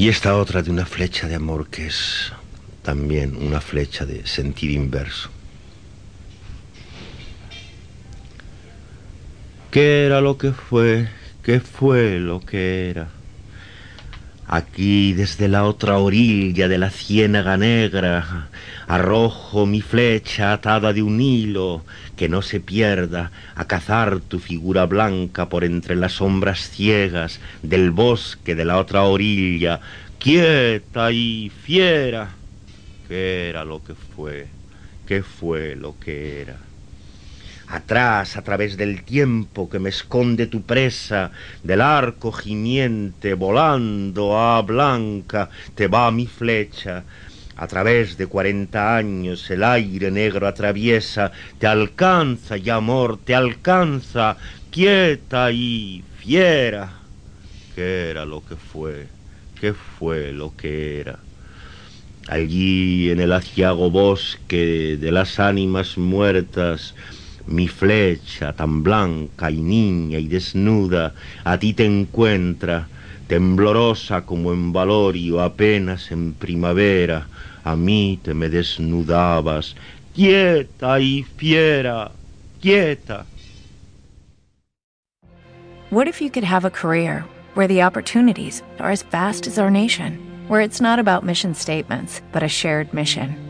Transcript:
Y esta otra de una flecha de amor que es también una flecha de sentido inverso. ¿Qué era lo que fue? ¿Qué fue lo que era? Aquí desde la otra orilla de la ciénaga negra arrojo mi flecha atada de un hilo que no se pierda a cazar tu figura blanca por entre las sombras ciegas del bosque de la otra orilla, quieta y fiera. ¿Qué era lo que fue? ¿Qué fue lo que era? Atrás a través del tiempo que me esconde tu presa, del arco gimiente volando a blanca, te va mi flecha. A través de cuarenta años el aire negro atraviesa, te alcanza y amor, te alcanza, quieta y fiera. ¿Qué era lo que fue? ¿Qué fue lo que era? Allí en el aciago bosque de las ánimas muertas, mi flecha tan blanca y niña y desnuda a ti te encuentra, temblorosa como en valorio apenas en primavera, a mí te me desnudabas, quieta y fiera, quieta. What if you could have a career where the opportunities are as vast as our nation, where it's not about mission statements, but a shared mission?